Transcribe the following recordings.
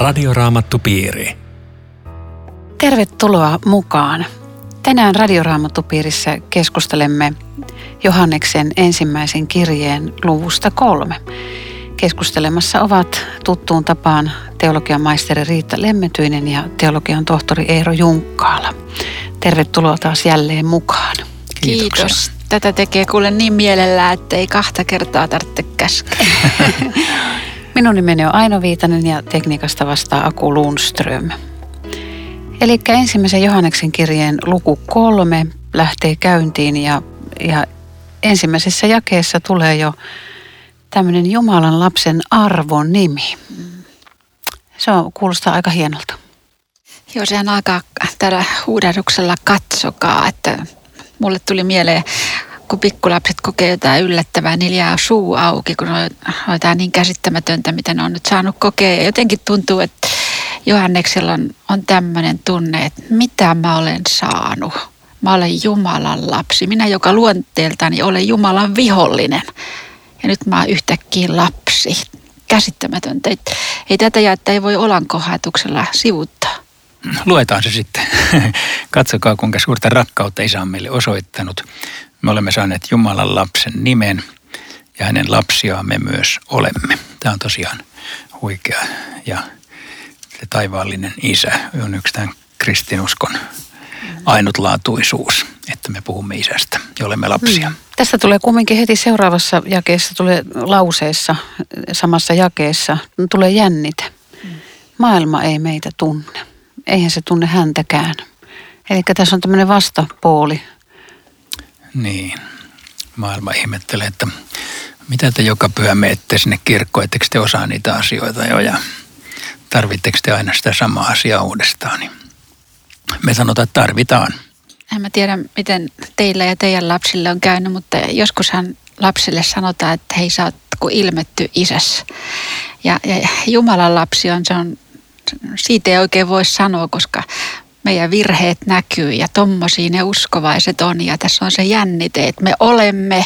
Radioraamattupiiri. Tervetuloa mukaan. Tänään Radioraamattupiirissä keskustelemme Johanneksen ensimmäisen kirjeen luvusta kolme. Keskustelemassa ovat tuttuun tapaan teologian maisteri Riitta Lemmetyinen ja teologian tohtori Eero Junkkaala. Tervetuloa taas jälleen mukaan. Kiitoksia. Kiitos. Tätä tekee kuule niin mielellään, että ei kahta kertaa tarvitse käskeä. Minun nimeni on Aino Viitanen ja tekniikasta vastaa Aku Lundström. Eli ensimmäisen Johanneksen kirjeen luku kolme lähtee käyntiin ja, ja ensimmäisessä jakeessa tulee jo tämmöinen Jumalan lapsen arvon nimi. Se on, kuulostaa aika hienolta. Joo, sehän alkaa tällä huudahduksella katsokaa, että mulle tuli mieleen kun pikkulapset kokee jotain yllättävää, niin jää suu auki, kun on jotain niin käsittämätöntä, mitä ne on nyt saanut kokea. Ja jotenkin tuntuu, että Johanneksella on, on tämmöinen tunne, että mitä mä olen saanut. Mä olen Jumalan lapsi. Minä, joka luonteeltani olen Jumalan vihollinen. Ja nyt mä oon yhtäkkiä lapsi. Käsittämätöntä. Ei tätä jää, että ei voi olankohatuksella sivuttaa. Luetaan se sitten. Katsokaa, kuinka suurta rakkautta isä on meille osoittanut. Me olemme saaneet Jumalan lapsen nimen ja hänen lapsiaan me myös olemme. Tämä on tosiaan huikea ja se taivaallinen isä on yksi tämän kristinuskon ainutlaatuisuus, että me puhumme isästä ja olemme lapsia. Hmm. Tästä tulee kumminkin heti seuraavassa jakeessa, tulee lauseessa, samassa jakeessa, tulee jännite. Hmm. Maailma ei meitä tunne. Eihän se tunne häntäkään. Eli tässä on tämmöinen vastapuoli niin, maailma ihmettelee, että mitä te joka pyhä menette sinne kirkkoon, etteikö te osaa niitä asioita jo ja tarvitteko te aina sitä samaa asiaa uudestaan. Niin me sanotaan, että tarvitaan. En mä tiedä, miten teillä ja teidän lapsille on käynyt, mutta joskushan lapsille sanotaan, että hei sä oot kuin ilmetty isässä. Ja, ja Jumalan lapsi on, se on, siitä ei oikein voi sanoa, koska meidän virheet näkyy ja tommosia ne uskovaiset on. Ja tässä on se jännite, että me olemme,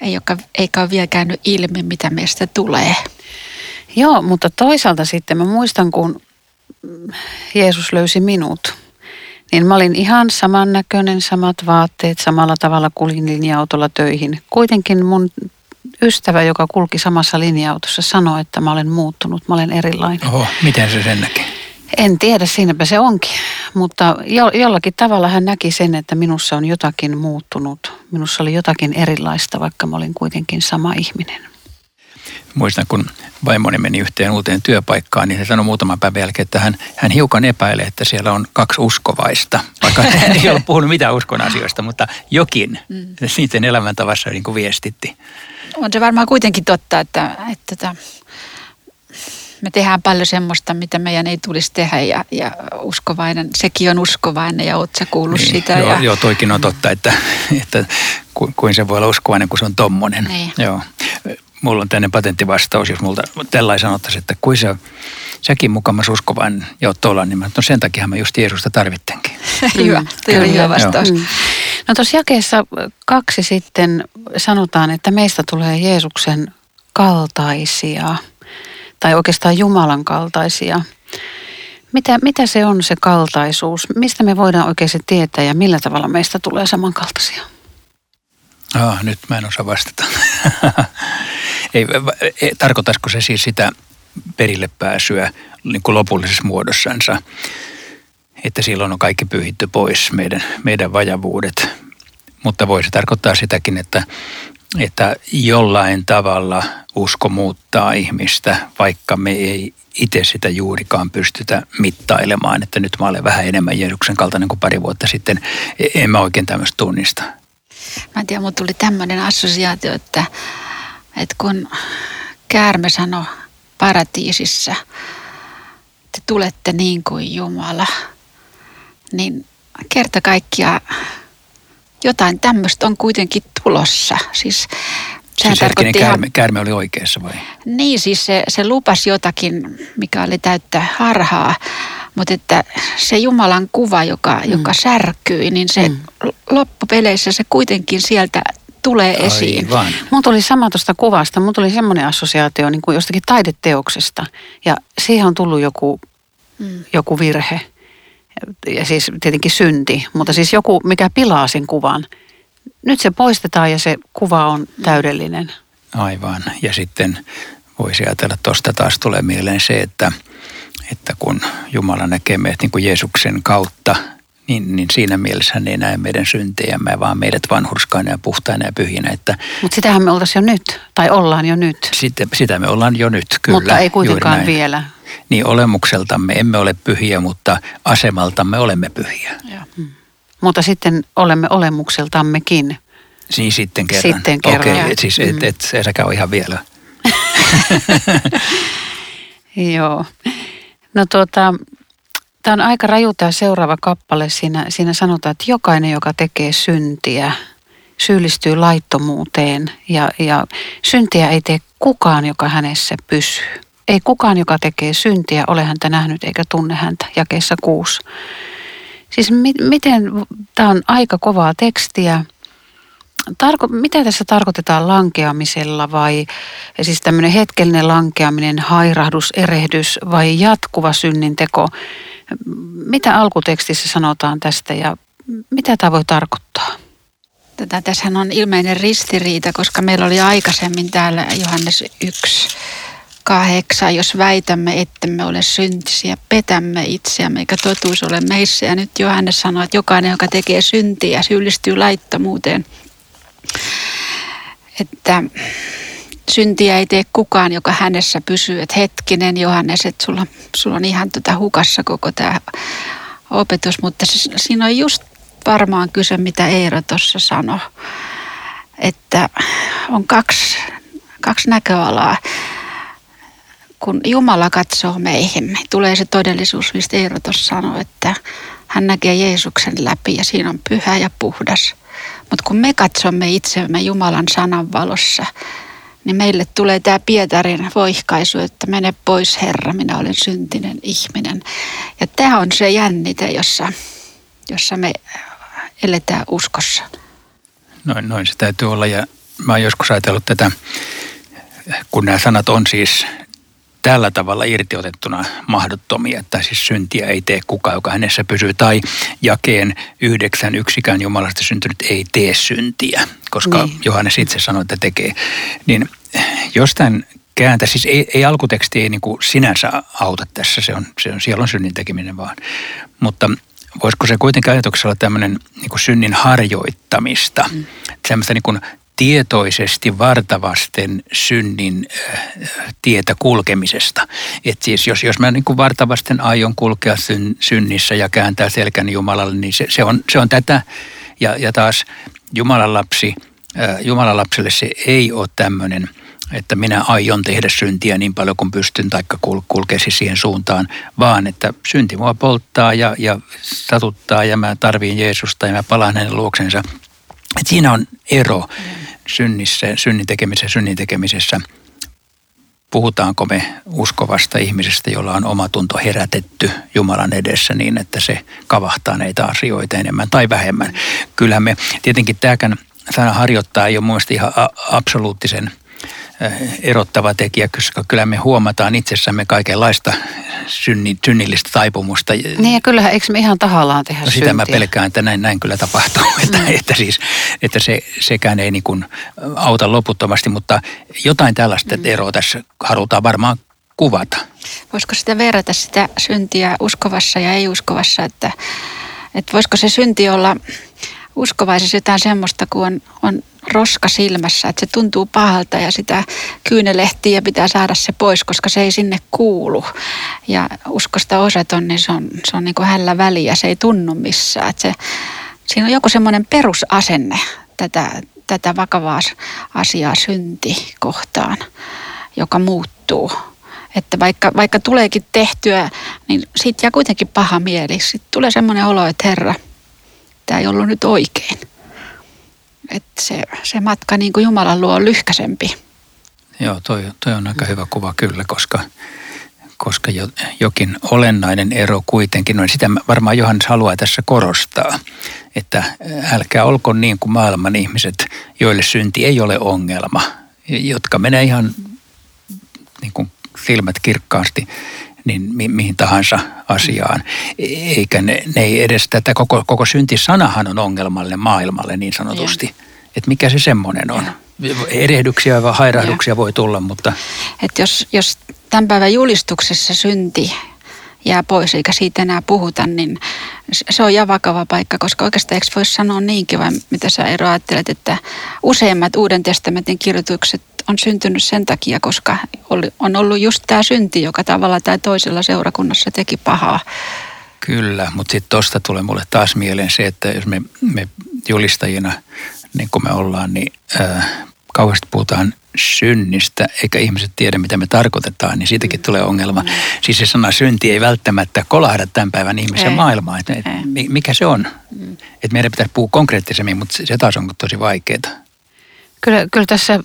ei ole, eikä ole vielä käynyt ilmi, mitä meistä tulee. Joo, mutta toisaalta sitten mä muistan, kun Jeesus löysi minut, niin mä olin ihan samannäköinen, samat vaatteet, samalla tavalla kulin linja-autolla töihin. Kuitenkin mun ystävä, joka kulki samassa linja-autossa, sanoi, että mä olen muuttunut, mä olen erilainen. Oho, miten se sen näki? En tiedä, siinäpä se onkin. Mutta jo, jollakin tavalla hän näki sen, että minussa on jotakin muuttunut. Minussa oli jotakin erilaista, vaikka mä olin kuitenkin sama ihminen. Muistan, kun vaimoni meni yhteen uuteen työpaikkaan, niin hän sanoi muutaman päivän jälkeen, että hän, hän hiukan epäilee, että siellä on kaksi uskovaista. Vaikka hän ei ole puhunut mitään uskon asioista, mutta jokin mm. niiden elämäntavassa niin kuin viestitti. On se varmaan kuitenkin totta, että, että, että tota, me tehdään paljon semmoista, mitä meidän ei tulisi tehdä ja, ja uskovainen, sekin on uskovainen ja oot sä kuullut niin, sitä. Joo, ja... joo, toikin on totta, että, että ku, kuin se voi olla uskovainen, kun se on tommonen. Niin. Joo. Mulla on tänne patenttivastaus, jos multa tällainen sanottaisiin, että kuin se säkin mukamas uskovainen ja oot tuolla, niin mä, no sen takia mä just Jeesusta tarvittenkin. hyvä, mm. hyvä vastaus. Mm. No tuossa jakeessa kaksi sitten sanotaan, että meistä tulee Jeesuksen kaltaisia – tai oikeastaan Jumalan kaltaisia. Mitä, mitä se on se kaltaisuus? Mistä me voidaan oikein se tietää ja millä tavalla meistä tulee samankaltaisia? Ah, nyt mä en osaa vastata. ei, ei, tarkoitasiko se siis sitä perille pääsyä niin kuin lopullisessa muodossansa, että silloin on kaikki pyhitty pois, meidän, meidän vajavuudet. Mutta voisi tarkoittaa sitäkin, että että jollain tavalla usko muuttaa ihmistä, vaikka me ei itse sitä juurikaan pystytä mittailemaan, että nyt mä olen vähän enemmän Jeesuksen kaltainen kuin pari vuotta sitten. E- en mä oikein tämmöistä tunnista. Mä en tiedä, mutta tuli tämmöinen assosiaatio, että, että kun käärme sanoi paratiisissa, te tulette niin kuin Jumala, niin kerta kaikkiaan jotain tämmöistä on kuitenkin tulossa. Siis Sehän siis tarkoitti käärme, ihan... käärme oli oikeassa vai? Niin, siis se, se lupasi jotakin, mikä oli täyttä harhaa. Mutta että se Jumalan kuva, joka, mm. joka särkyi, niin se mm. loppupeleissä se kuitenkin sieltä tulee esiin. Aivan. Mun tuli sama tuosta kuvasta, mun tuli semmoinen assosiaatio niin kuin jostakin taideteoksesta. Ja siihen on tullut joku, mm. joku virhe. Ja siis tietenkin synti, mutta siis joku, mikä pilaa sen kuvan. Nyt se poistetaan ja se kuva on täydellinen. Aivan. Ja sitten voisi ajatella, että tuosta taas tulee mieleen se, että, että kun Jumala näkee meidät niin kuin Jeesuksen kautta, niin, niin siinä mielessä hän ei näe meidän syntejämme, vaan meidät vanhurskaina ja puhtaina ja pyhinä. Että Mutta sitähän me oltaisiin jo nyt, tai ollaan jo nyt. sitä, sitä me ollaan jo nyt, kyllä. mutta ei kuitenkaan vielä. Niin olemukseltamme emme ole pyhiä, mutta asemaltamme olemme pyhiä. Mutta sitten olemme olemukseltammekin. Niin sitten kerran. Sitten kerran. Okei, et siis et, et, se säkä on ihan vielä. Joo. No tuota, tämä on aika raju tämä seuraava kappale. Siinä, siinä sanotaan, että jokainen, joka tekee syntiä, syyllistyy laittomuuteen. Ja, ja syntiä ei tee kukaan, joka hänessä pysyy. Ei kukaan, joka tekee syntiä, ole häntä nähnyt eikä tunne häntä. Jakeessa kuusi. Siis mi- miten, tämä on aika kovaa tekstiä. Tarko, mitä tässä tarkoitetaan lankeamisella vai siis tämmöinen hetkellinen lankeaminen, hairahdus, erehdys vai jatkuva synninteko? Mitä alkutekstissä sanotaan tästä ja mitä tämä voi tarkoittaa? Tätä, tässähän on ilmeinen ristiriita, koska meillä oli aikaisemmin täällä Johannes 1, kahdeksan, jos väitämme, ettemme ole syntisiä, petämme itseämme, eikä totuus ole meissä. Ja nyt Johannes sanoo, että jokainen, joka tekee syntiä, syyllistyy laittomuuteen. Että syntiä ei tee kukaan, joka hänessä pysyy. Että hetkinen Johannes, että sulla, sulla on ihan tota hukassa koko tämä opetus, mutta se, siinä on just varmaan kyse, mitä Eero tuossa sanoi. Että on kaksi, kaksi näköalaa. Kun Jumala katsoo meihin, niin tulee se todellisuus, mistä Eero tuossa sanoi, että hän näkee Jeesuksen läpi ja siinä on pyhä ja puhdas. Mutta kun me katsomme itsemme Jumalan sanan valossa, niin meille tulee tämä Pietarin voihkaisu, että mene pois Herra, minä olen syntinen ihminen. Ja tämä on se jännite, jossa, jossa me eletään uskossa. Noin, noin se täytyy olla ja mä oon joskus ajatellut tätä, kun nämä sanat on siis tällä tavalla irtiotettuna mahdottomia, että siis syntiä ei tee kukaan, joka hänessä pysyy. Tai jakeen yhdeksän yksikään Jumalasta syntynyt ei tee syntiä, koska Niin. Johannes itse sanoi, että tekee. Niin jostain kääntää, siis ei, ei alkuteksti ei niin kuin sinänsä auta tässä, se on, se on sielun synnin tekeminen vaan. Mutta voisiko se kuitenkin ajatuksella tämmöinen niin kuin synnin harjoittamista, mm. semmoista niin kuin tietoisesti vartavasten synnin äh, tietä kulkemisesta. Et siis jos, jos mä niin kuin vartavasten aion kulkea syn, synnissä ja kääntää selkäni Jumalalle, niin se, se, on, se on tätä. Ja, ja taas Jumalan lapsi, äh, Jumalan lapselle se ei ole tämmöinen, että minä aion tehdä syntiä niin paljon kuin pystyn, taikka kul, kulkeisi siihen suuntaan, vaan että synti mua polttaa ja, ja satuttaa ja mä tarviin Jeesusta ja mä palaan hänen luoksensa. Et siinä on ero synnissä, synnin tekemisessä, synnin tekemisessä. Puhutaanko me uskovasta ihmisestä, jolla on oma tunto herätetty Jumalan edessä niin, että se kavahtaa näitä asioita enemmän tai vähemmän. Kyllähän me, tietenkin tämäkään sana harjoittaa ei ole mun ihan absoluuttisen erottava tekijä, koska kyllä me huomataan itsessämme kaikenlaista synni, synnillistä taipumusta. Niin ja kyllähän, eikö me ihan tahallaan tehdä No sitä syntiä? mä pelkään, että näin, näin kyllä tapahtuu. Että, että, siis, että se, sekään ei niin kuin auta loputtomasti, mutta jotain tällaista eroa tässä halutaan varmaan kuvata. Voisiko sitä verrata sitä syntiä uskovassa ja ei-uskovassa, että, että voisiko se synti olla uskovaisessa jotain semmoista, kun on, on roska silmässä, että se tuntuu pahalta ja sitä kyynelehtiä pitää saada se pois, koska se ei sinne kuulu. Ja uskosta osaton, niin se on, se on niin kuin hällä väliä, se ei tunnu missään. Että se, siinä on joku semmoinen perusasenne tätä, tätä vakavaa asiaa synti kohtaan, joka muuttuu. Että vaikka, vaikka tuleekin tehtyä, niin siitä jää kuitenkin paha mieli. Sitten tulee semmoinen olo, että herra, tämä ei ollut nyt oikein. Että se, se matka niin kuin Jumalan luo on lyhkäsempi. Joo, toi, toi on aika hyvä kuva kyllä, koska, koska jo, jokin olennainen ero kuitenkin on. Sitä varmaan Johannes haluaa tässä korostaa, että älkää olko niin kuin maailman ihmiset, joille synti ei ole ongelma, jotka menee ihan niin kuin silmät kirkkaasti niin mi- mihin tahansa asiaan. Eikä ne, ne ei edes tätä, koko, koko syntisanahan on ongelmalle maailmalle niin sanotusti. Että mikä se semmoinen on. Erehdyksiä ja hairahduksia ja. voi tulla, mutta... Et jos, jos tämän päivän julistuksessa synti jää pois eikä siitä enää puhuta, niin se on ja vakava paikka, koska oikeastaan eikö voisi sanoa niinkin, vai mitä sä Eero ajattelet, että useimmat Uuden testamentin kirjoitukset on syntynyt sen takia, koska on ollut just tämä synti, joka tavalla tai toisella seurakunnassa teki pahaa. Kyllä, mutta sitten tuosta tulee mulle taas mieleen se, että jos me, me julistajina, niin kuin me ollaan, niin äh, kauheasti puhutaan synnistä, eikä ihmiset tiedä, mitä me tarkoitetaan, niin siitäkin mm. tulee ongelma. Mm. Siis se sana synti ei välttämättä kolahda tämän päivän ihmisen ei. maailmaan. Että, et, mikä se on? Mm. Että meidän pitäisi puhua konkreettisemmin, mutta se taas on tosi vaikeaa. Kyllä, kyllä tässä,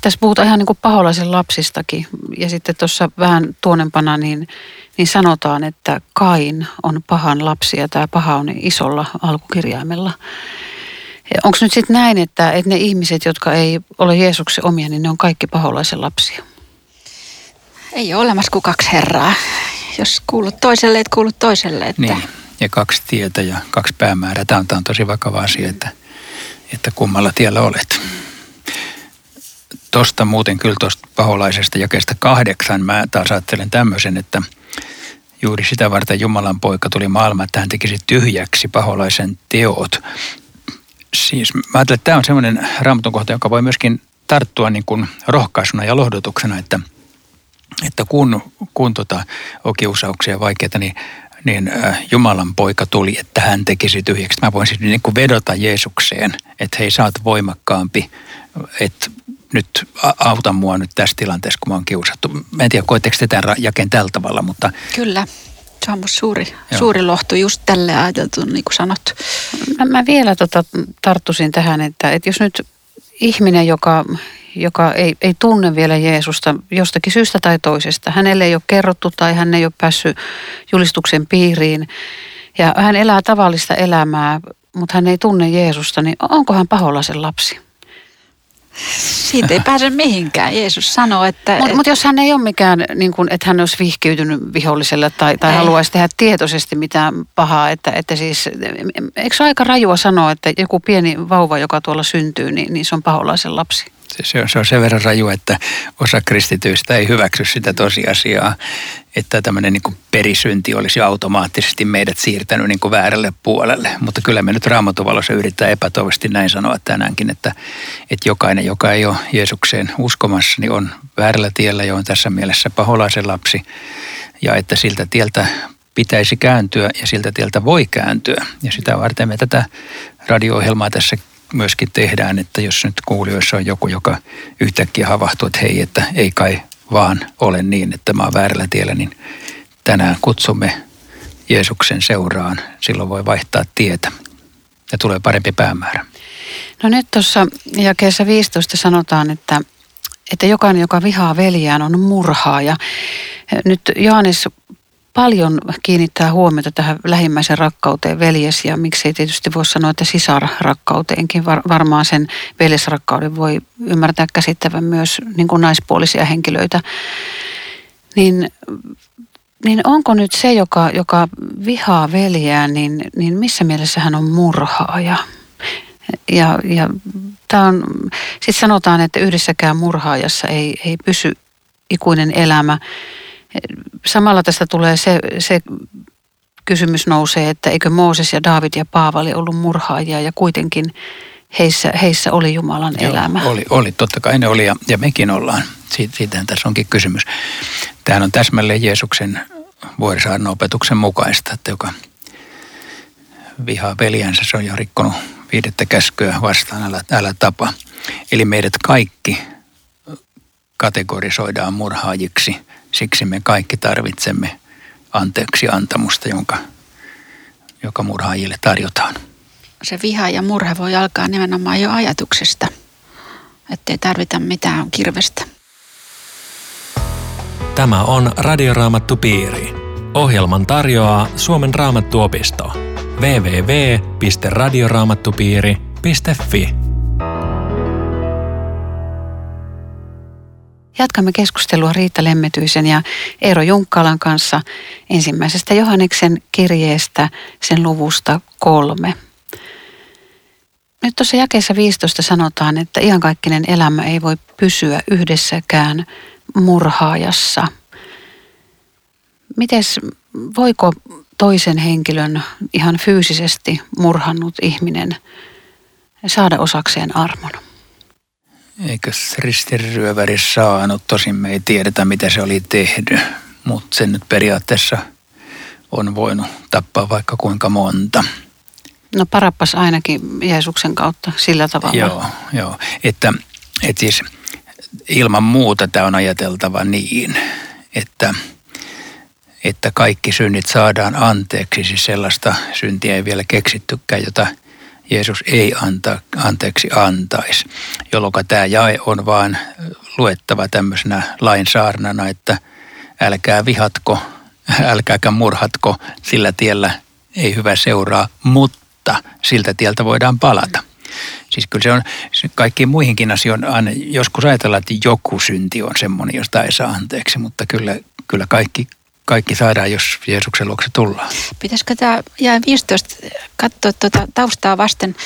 tässä puhutaan ihan niin kuin paholaisen lapsistakin. Ja sitten tuossa vähän tuonempana niin, niin sanotaan, että Kain on pahan lapsi ja tämä paha on isolla alkukirjaimella. Onko nyt sitten näin, että, että ne ihmiset, jotka ei ole Jeesuksen omia, niin ne on kaikki paholaisen lapsia? Ei ole olemassa kuin kaksi herraa. Jos kuulut toiselle, et kuulut toiselle. Että... Niin, ja kaksi tietä ja kaksi päämäärää. Tämä on, tämä on tosi vakava asia, että, että kummalla tiellä olet. Tuosta muuten kyllä tuosta paholaisesta jakeesta kahdeksan mä taas ajattelen tämmöisen, että juuri sitä varten Jumalan poika tuli maailmaan, että hän tekisi tyhjäksi paholaisen teot siis mä ajattelen, että tämä on semmoinen raamatun kohta, joka voi myöskin tarttua niin kuin rohkaisuna ja lohdutuksena, että, että kun, kun tota, on kiusauksia vaikeita, niin, niin äh, Jumalan poika tuli, että hän tekisi tyhjäksi. Mä voin siis niin kuin vedota Jeesukseen, että hei, sä oot voimakkaampi, että nyt auta mua nyt tässä tilanteessa, kun mä oon kiusattu. Mä en tiedä, koetteko te tämän jakeen tällä tavalla, mutta... Kyllä. Se on suuri, suuri lohtu just tälle ajateltu, niin kuin sanot. Mä, mä vielä tota, tarttuisin tähän, että, että jos nyt ihminen, joka, joka ei, ei tunne vielä Jeesusta jostakin syystä tai toisesta, hänelle ei ole kerrottu tai hän ei ole päässyt julistuksen piiriin ja hän elää tavallista elämää, mutta hän ei tunne Jeesusta, niin onko hän paholaisen lapsi? Siitä ei pääse mihinkään. Jeesus sanoo, että... Mutta mut jos hän ei ole mikään, niin kun, että hän olisi vihkiytynyt viholliselle tai, tai haluaisi tehdä tietoisesti mitään pahaa, että, että siis... Eikö se aika rajua sanoa, että joku pieni vauva, joka tuolla syntyy, niin, niin se on paholaisen lapsi? Se on, se on sen verran raju, että osa kristityistä ei hyväksy sitä tosiasiaa, että tämmöinen niin kuin perisynti olisi automaattisesti meidät siirtänyt niin kuin väärälle puolelle. Mutta kyllä me nyt raamatuvalossa yrittää epätoivosti näin sanoa tänäänkin, että, että jokainen, joka ei ole Jeesukseen uskomassa, niin on väärällä tiellä ja on tässä mielessä paholaisen lapsi. Ja että siltä tieltä pitäisi kääntyä ja siltä tieltä voi kääntyä. Ja sitä varten me tätä radio-ohjelmaa tässä myöskin tehdään, että jos nyt kuulijoissa on joku, joka yhtäkkiä havahtuu, että hei, että ei kai vaan ole niin, että mä oon väärällä tiellä, niin tänään kutsumme Jeesuksen seuraan. Silloin voi vaihtaa tietä ja tulee parempi päämäärä. No nyt tuossa jakeessa 15 sanotaan, että, että jokainen, joka vihaa veljään, on murhaaja. Nyt Johannes paljon kiinnittää huomiota tähän lähimmäisen rakkauteen veljes ja miksei tietysti voi sanoa, että sisarrakkauteenkin. Var, varmaan sen veljesrakkauden voi ymmärtää käsittävän myös niin kuin naispuolisia henkilöitä. Niin, niin onko nyt se, joka, joka vihaa veljää, niin, niin missä mielessä hän on murhaaja? Ja, ja tämä on, sitten sanotaan, että yhdessäkään murhaajassa ei, ei pysy ikuinen elämä samalla tästä tulee se, se kysymys nousee, että eikö Mooses ja David ja Paavali ollut murhaajia ja kuitenkin heissä, heissä oli Jumalan Joo, elämä. Oli, oli, totta kai ne oli ja, ja mekin ollaan. Siitä, siitähän tässä onkin kysymys. Tämähän on täsmälleen Jeesuksen vuorisaarnan opetuksen mukaista, että joka vihaa veljänsä, se on jo rikkonut viidettä käskyä vastaan, älä, älä tapa. Eli meidät kaikki kategorisoidaan murhaajiksi – Siksi me kaikki tarvitsemme anteeksi antamusta, jonka, joka murhaajille tarjotaan. Se viha ja murha voi alkaa nimenomaan jo ajatuksesta, ettei tarvita mitään kirvestä. Tämä on Radioraamattu Piiri. Ohjelman tarjoaa Suomen raamattuopisto. www.radioraamattupiiri.fi. Jatkamme keskustelua Riitta Lemmetyisen ja Eero Junkkalan kanssa ensimmäisestä Johanneksen kirjeestä, sen luvusta kolme. Nyt tuossa jakeessa 15 sanotaan, että iankaikkinen elämä ei voi pysyä yhdessäkään murhaajassa. Mites, voiko toisen henkilön ihan fyysisesti murhannut ihminen saada osakseen armon? Eikö ristiryöväri saanut? Tosin me ei tiedetä, mitä se oli tehnyt, mutta sen nyt periaatteessa on voinut tappaa vaikka kuinka monta. No parappas ainakin Jeesuksen kautta sillä tavalla. Joo, joo. Että, että siis ilman muuta tämä on ajateltava niin, että, että kaikki synnit saadaan anteeksi. Siis sellaista syntiä ei vielä keksittykään, jota Jeesus ei anta, anteeksi antaisi. Jolloin tämä jae on vaan luettava tämmöisenä lainsaarnana, että älkää vihatko, älkääkä murhatko, sillä tiellä ei hyvä seuraa, mutta siltä tieltä voidaan palata. Siis kyllä se on kaikkiin muihinkin asioihin, joskus ajatellaan, että joku synti on semmoinen, josta ei saa anteeksi, mutta kyllä, kyllä kaikki, kaikki saadaan, jos Jeesuksen luokse tullaan. Pitäisikö tämä jää 15 katsoa tuota taustaa vasten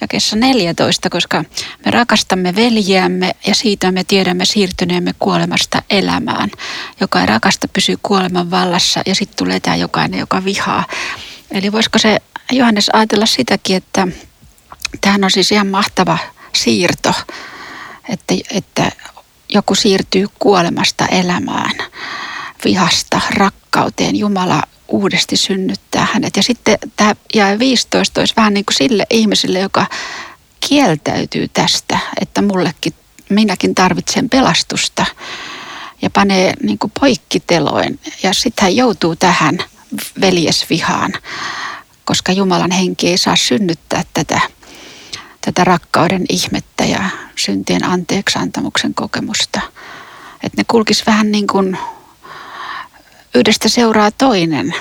jakessa 14, koska me rakastamme veljiämme ja siitä me tiedämme siirtyneemme kuolemasta elämään. Joka ei rakasta pysyy kuoleman vallassa ja sitten tulee tämä jokainen, joka vihaa. Eli voisiko se Johannes ajatella sitäkin, että tämähän on siis ihan mahtava siirto, että, että joku siirtyy kuolemasta elämään, vihasta rakkauteen. Jumala uudesti synnyttää hänet. Ja sitten tämä jäi 15 olisi vähän niin kuin sille ihmiselle, joka kieltäytyy tästä, että mullekin, minäkin tarvitsen pelastusta ja panee niin kuin poikkiteloin. Ja sitten hän joutuu tähän veljesvihaan koska Jumalan henki ei saa synnyttää tätä, tätä rakkauden ihmettä ja syntien anteeksantamuksen kokemusta. Että ne kulkis vähän niin kuin yhdestä seuraa toinen.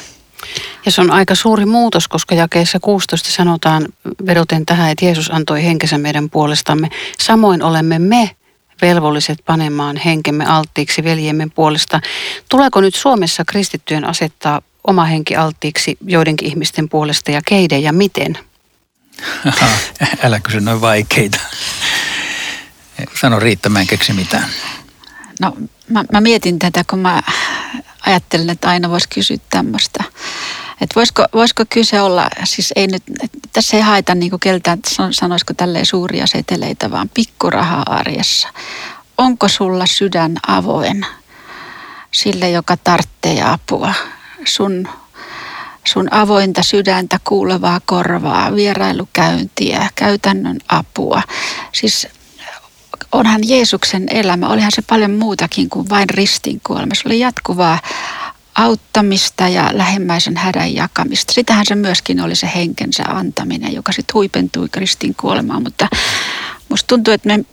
Ja se on aika suuri muutos, koska jakeessa 16 sanotaan vedoten tähän, että Jeesus antoi henkensä meidän puolestamme. Samoin olemme me velvolliset panemaan henkemme alttiiksi veljemme puolesta. Tuleeko nyt Suomessa kristittyjen asettaa oma henki alttiiksi joidenkin ihmisten puolesta ja keiden ja miten? Älä kysy noin vaikeita. Sano Riitta, mä en keksi mitään. No mä, mä mietin tätä, kun mä ajattelen, että aina voisi kysyä tämmöistä. Että voisiko, voisiko kyse olla, siis ei nyt, tässä ei haeta niin kuin keltään, sanoisiko tälleen suuria seteleitä, vaan pikkuraha arjessa. Onko sulla sydän avoin sille, joka tarvitsee apua? sun, sun avointa sydäntä, kuulevaa korvaa, vierailukäyntiä, käytännön apua. Siis onhan Jeesuksen elämä, olihan se paljon muutakin kuin vain ristinkuolema. Se oli jatkuvaa auttamista ja lähimmäisen hädän jakamista. Sitähän se myöskin oli se henkensä antaminen, joka sitten huipentui kristin kuolemaan, mutta musta tuntuu, että me,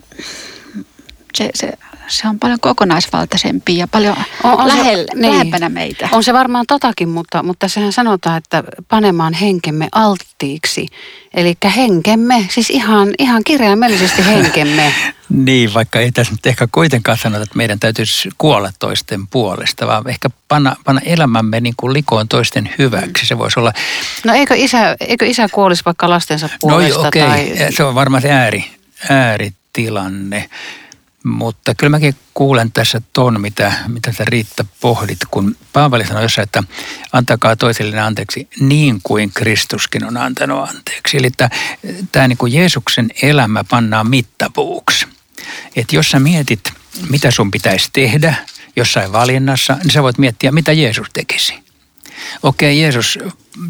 se, se se on paljon kokonaisvaltaisempi ja paljon on, on lähellä, se, niin, lähempänä meitä. On se varmaan totakin, mutta, mutta sehän sanotaan, että panemaan henkemme alttiiksi. Eli henkemme, siis ihan, ihan kirjaimellisesti henkemme. niin, vaikka ei tässä nyt ehkä kuitenkaan sanota, että meidän täytyisi kuolla toisten puolesta, vaan ehkä panna, panna elämämme niin kuin likoon toisten hyväksi. Se voisi olla... No eikö isä, eikö isä kuolisi vaikka lastensa no puolesta? No okei, okay. tai... se on varmaan se ääri, ääritilanne. Mutta kyllä mäkin kuulen tässä ton, mitä, mitä sä Riitta pohdit, kun Paavali sanoi jossain, että antakaa toisille anteeksi niin kuin Kristuskin on antanut anteeksi. Eli tämä niin kuin Jeesuksen elämä pannaan mittapuuksi. Että jos sä mietit, mitä sun pitäisi tehdä jossain valinnassa, niin sä voit miettiä, mitä Jeesus tekisi. Okei, Jeesus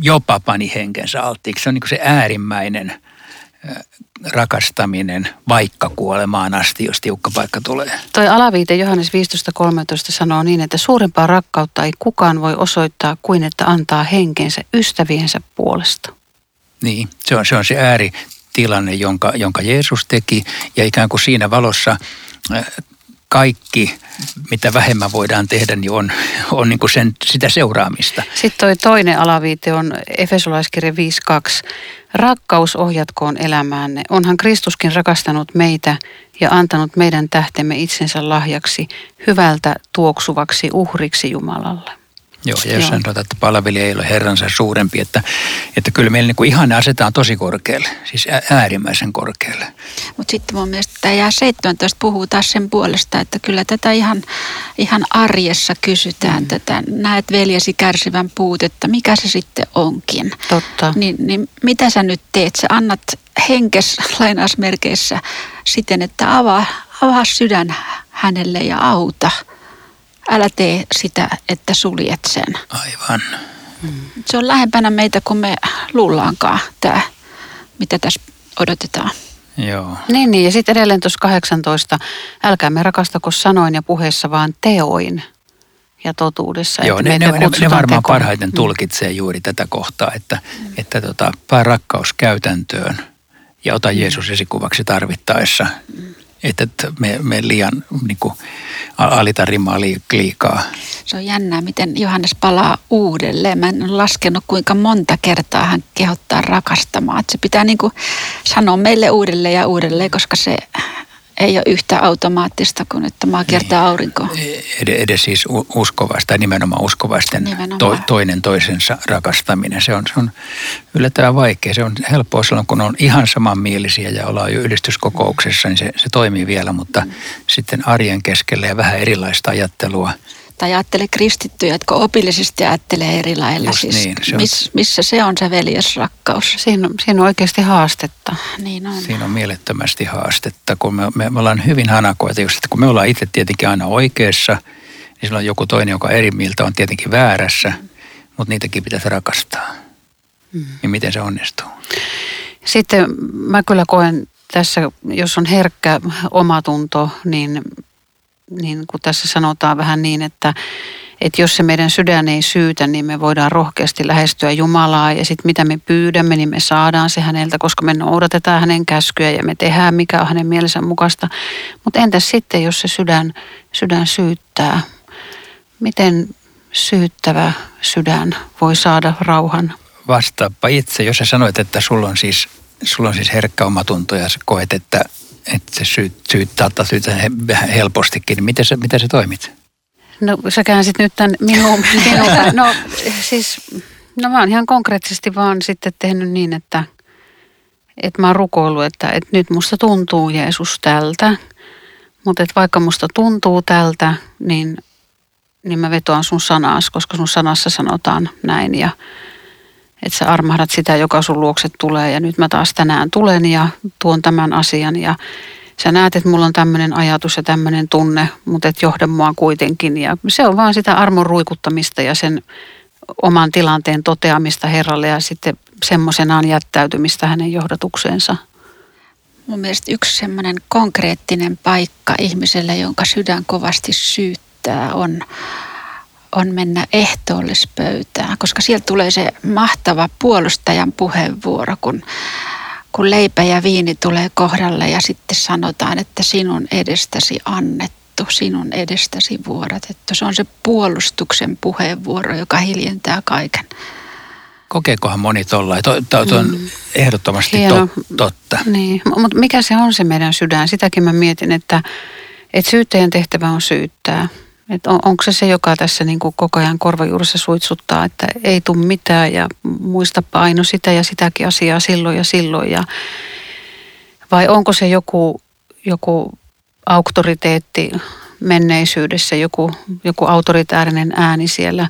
jopa pani henkensä alttiiksi. Se on niin se äärimmäinen rakastaminen vaikka kuolemaan asti, jos tiukka paikka tulee. Toi alaviite Johannes 15.13 sanoo niin, että suurempaa rakkautta ei kukaan voi osoittaa kuin että antaa henkensä ystäviensä puolesta. Niin, se on se, on se ääritilanne, jonka, jonka Jeesus teki ja ikään kuin siinä valossa kaikki, mitä vähemmän voidaan tehdä, niin on, on niin kuin sen, sitä seuraamista. Sitten toi toinen alaviite on Efesolaiskirja 5.2. Rakkaus ohjatkoon elämäänne. Onhan Kristuskin rakastanut meitä ja antanut meidän tähtemme itsensä lahjaksi, hyvältä tuoksuvaksi uhriksi Jumalalle. Joo, ja jos Joo. sanotaan, että palvelija ei ole herransa suurempi, että, että kyllä meillä niin ihanne asetetaan tosi korkealle, siis äärimmäisen korkealle. Mutta sitten mun mielestä tämä jää 17 puhuu taas sen puolesta, että kyllä tätä ihan, ihan arjessa kysytään, mm. tätä näet veljesi kärsivän puutetta, mikä se sitten onkin. Totta. Niin, niin mitä sä nyt teet? Sä annat henkes lainausmerkeissä siten, että avaa, avaa sydän hänelle ja auta – älä tee sitä, että suljet sen. Aivan. Se on lähempänä meitä kuin me luullaankaan tämä, mitä tässä odotetaan. Joo. Niin, niin. ja sitten edelleen tuossa 18, älkäämme rakastako sanoin ja puheessa, vaan teoin ja totuudessa. Joo, ne, ne, ne, ne varmaan tekoon. parhaiten mm. tulkitsee juuri tätä kohtaa, että, mm. että tota, pää rakkaus käytäntöön ja ota Jeesus esikuvaksi tarvittaessa. Mm että me, me liian niin kuin, alita rimaa liikaa. Se on jännää, miten Johannes palaa uudelleen. Mä en laskenut, kuinka monta kertaa hän kehottaa rakastamaan. Että se pitää niin kuin sanoa meille uudelleen ja uudelleen, koska se ei ole yhtä automaattista kuin että maa kiertää niin. aurinkoa. Ed- edes siis uskovaista, nimenomaan uskovaisten nimenomaan. To, toinen toisensa rakastaminen. Se on, se on yllättävän vaikea. Se on helppoa silloin, kun on ihan samanmielisiä ja ollaan jo ylistyskokouksessa, niin se, se toimii vielä, mutta mm. sitten arjen keskellä ja vähän erilaista ajattelua – tai ajattele kristittyjä, jotka opillisesti ajattelee eri lailla. siis niin, se on... miss, missä se on se veljesrakkaus? Siinä, siinä on oikeasti haastetta. Niin on. Siinä on mielettömästi haastetta, kun me, me, me ollaan hyvin hanakoita, just, että kun me ollaan itse tietenkin aina oikeassa, niin silloin joku toinen, joka eri mieltä on tietenkin väärässä, mm. mutta niitäkin pitäisi rakastaa. Mm. Niin miten se onnistuu? Sitten mä kyllä koen tässä, jos on herkkä omatunto, niin niin kuin tässä sanotaan vähän niin, että, että jos se meidän sydän ei syytä, niin me voidaan rohkeasti lähestyä Jumalaa ja sitten mitä me pyydämme, niin me saadaan se häneltä, koska me noudatetaan hänen käskyjä ja me tehdään mikä on hänen mielensä mukaista. Mutta entäs sitten, jos se sydän, sydän syyttää? Miten syyttävä sydän voi saada rauhan? Vastaappa itse, jos sä sanoit, että sulla on siis, sulla on siis herkkä omatunto ja sä koet, että että se syyt, syyttää tai syytä helpostikin, niin miten sä, miten sä toimit? No sä käänsit nyt tämän minun, minun no siis, no mä oon ihan konkreettisesti vaan sitten tehnyt niin, että, että mä oon rukoillut, että, että nyt musta tuntuu Jeesus tältä, mutta että vaikka musta tuntuu tältä, niin, niin mä vetoan sun sanas, koska sun sanassa sanotaan näin ja että sä armahdat sitä, joka sun luokset tulee. Ja nyt mä taas tänään tulen ja tuon tämän asian. Ja sä näet, että mulla on tämmöinen ajatus ja tämmöinen tunne, mutta et johda mua kuitenkin. Ja se on vaan sitä armon ruikuttamista ja sen oman tilanteen toteamista Herralle ja sitten semmoisenaan jättäytymistä hänen johdatukseensa. Mun mielestä yksi semmoinen konkreettinen paikka ihmiselle, jonka sydän kovasti syyttää, on on mennä ehtoollispöytään, koska sieltä tulee se mahtava puolustajan puheenvuoro, kun, kun leipä ja viini tulee kohdalle ja sitten sanotaan, että sinun edestäsi annettu, sinun edestäsi vuodatettu. Se on se puolustuksen puheenvuoro, joka hiljentää kaiken. Kokeekohan moni tuolla? Tuo on mm. ehdottomasti Hieno. totta. Niin, mutta mikä se on se meidän sydän? Sitäkin mä mietin, että, että syyttäjän tehtävä on syyttää – et on, onko se se, joka tässä niin kuin koko ajan korvajuurissa suitsuttaa, että ei tule mitään ja muista paino sitä ja sitäkin asiaa silloin ja silloin. Ja, vai onko se joku, joku auktoriteetti menneisyydessä, joku, joku autoritäärinen ääni siellä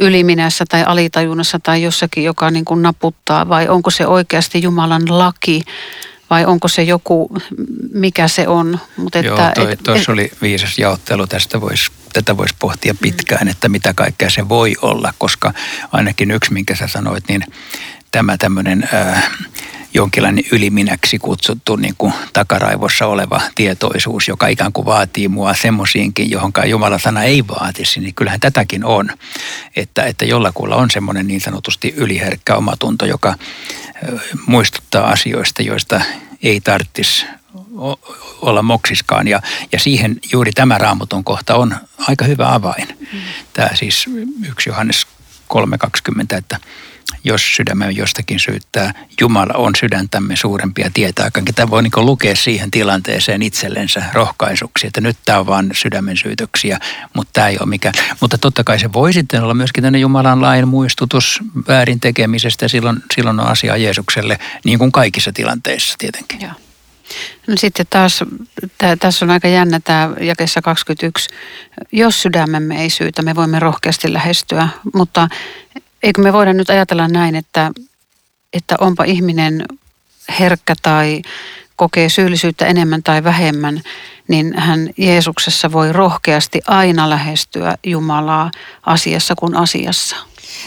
yliminässä tai alitajunnassa tai jossakin, joka niin kuin naputtaa, vai onko se oikeasti Jumalan laki, vai onko se joku, mikä se on. Mut että, Joo, toi, et, tuossa et, oli viisas jaottelu. Tästä vois, tätä voisi pohtia pitkään, että mitä kaikkea se voi olla, koska ainakin yksi, minkä sä sanoit, niin tämä tämmöinen äh, jonkinlainen yliminäksi kutsuttu niin kuin takaraivossa oleva tietoisuus, joka ikään kuin vaatii mua semmoisiinkin, johonkaan Jumala sana ei vaatisi, niin kyllähän tätäkin on. Että, että jollakulla on semmoinen niin sanotusti yliherkkä omatunto, joka muistuttaa asioista, joista ei tarvitsisi olla moksiskaan. Ja, ja siihen juuri tämä raamatun kohta on aika hyvä avain. Mm. Tämä siis 1 Johannes 3.20, että jos sydämemme jostakin syyttää, Jumala on sydäntämme suurempia ja tietää Tämä voi niin lukea siihen tilanteeseen itsellensä rohkaisuksi, että nyt tämä on vaan sydämen syytöksiä, mutta tämä ei ole mikään. Mutta totta kai se voi sitten olla myöskin tänne Jumalan lain muistutus väärin tekemisestä silloin, silloin on asia Jeesukselle, niin kuin kaikissa tilanteissa tietenkin. Joo. No sitten taas, tää, tässä on aika jännä tämä jakessa 21. Jos sydämemme ei syytä, me voimme rohkeasti lähestyä, mutta eikö me voida nyt ajatella näin, että, että onpa ihminen herkkä tai kokee syyllisyyttä enemmän tai vähemmän, niin hän Jeesuksessa voi rohkeasti aina lähestyä Jumalaa asiassa kuin asiassa.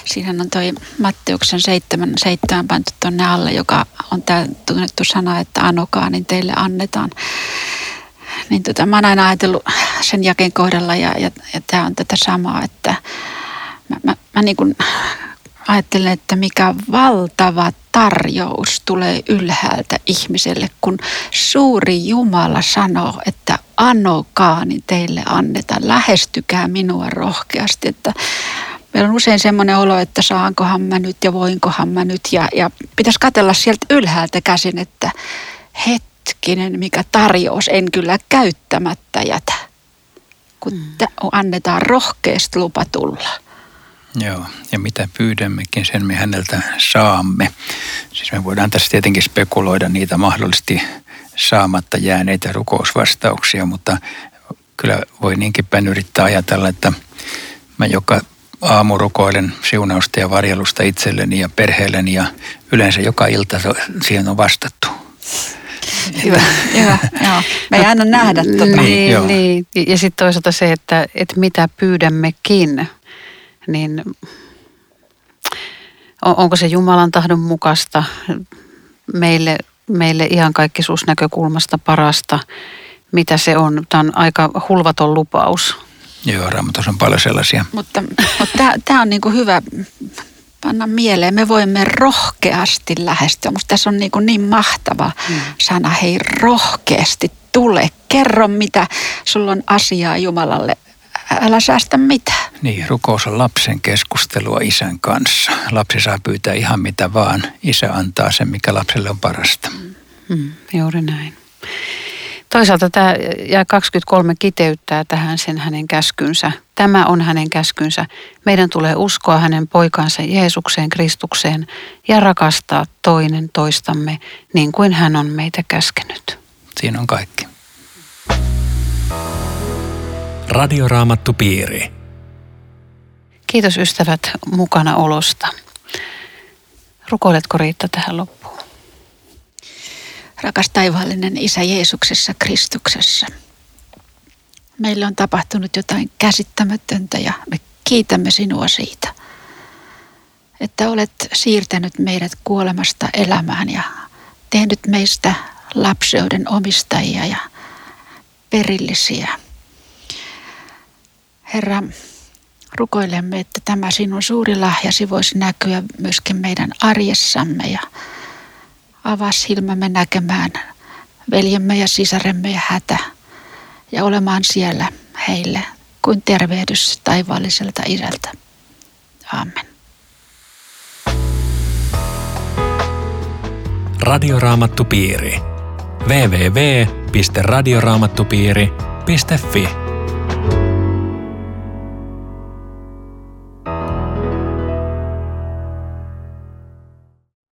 Siinähän on toi Matteuksen seitsemän, seitsemän pantu tuonne alle, joka on tämä tunnettu sana, että anokaa, niin teille annetaan. Niin tota, mä oon aina ajatellut sen jakeen kohdalla ja, ja, ja tämä on tätä samaa, että mä, mä, mä niin kuin ajattelen, että mikä valtava tarjous tulee ylhäältä ihmiselle, kun suuri Jumala sanoo, että anokaa, niin teille annetaan. Lähestykää minua rohkeasti, että meillä on usein semmoinen olo, että saankohan mä nyt ja voinkohan mä nyt. Ja, ja pitäisi katella sieltä ylhäältä käsin, että hetkinen, mikä tarjous en kyllä käyttämättä jätä. Kun mm. annetaan rohkeasti lupa tulla. Joo, ja mitä pyydämmekin, sen me häneltä saamme. Siis me voidaan tässä tietenkin spekuloida niitä mahdollisesti saamatta jääneitä rukousvastauksia, mutta kyllä voi niinkin päin yrittää ajatella, että mä joka aamu rukoilen siunausta ja varjelusta itselleni ja perheelleni ja yleensä joka ilta siihen on vastattu. Hyvä, hyvä. Joo. Me ei aina nähdä tuota. Niin, niin. Ja sitten toisaalta se, että, että mitä pyydämmekin, niin onko se Jumalan tahdon mukaista meille, meille ihan näkökulmasta parasta, mitä se on. Tämä on aika hulvaton lupaus. Joo, raamatussa on paljon sellaisia. Mutta, mutta tämä on niinku hyvä panna mieleen. Me voimme rohkeasti lähestyä. Musta tässä on niinku niin mahtava hmm. sana. Hei, rohkeasti tule. Kerro, mitä sulla on asiaa Jumalalle. Älä säästä mitään. Niin, rukous on lapsen keskustelua isän kanssa. Lapsi saa pyytää ihan mitä vaan. Isä antaa sen, mikä lapselle on parasta. Hmm, juuri näin. Toisaalta tämä ja 23 kiteyttää tähän sen hänen käskynsä. Tämä on hänen käskynsä. Meidän tulee uskoa hänen poikansa Jeesukseen Kristukseen ja rakastaa toinen toistamme niin kuin hän on meitä käskenyt. Siinä on kaikki. Radioraamattu piiri. Kiitos ystävät mukana olosta. Rukoiletko Riitta tähän loppuun? Rakas taivaallinen Isä Jeesuksessa Kristuksessa. Meillä on tapahtunut jotain käsittämätöntä ja me kiitämme sinua siitä, että olet siirtänyt meidät kuolemasta elämään ja tehnyt meistä lapseuden omistajia ja perillisiä. Herra, rukoilemme, että tämä sinun suuri lahjasi voisi näkyä myöskin meidän arjessamme ja avaa silmämme näkemään veljemme ja sisaremme ja hätä ja olemaan siellä heille kuin tervehdys taivaalliselta isältä. Amen. Radioraamattupiiri. www.radioraamattupiiri.fi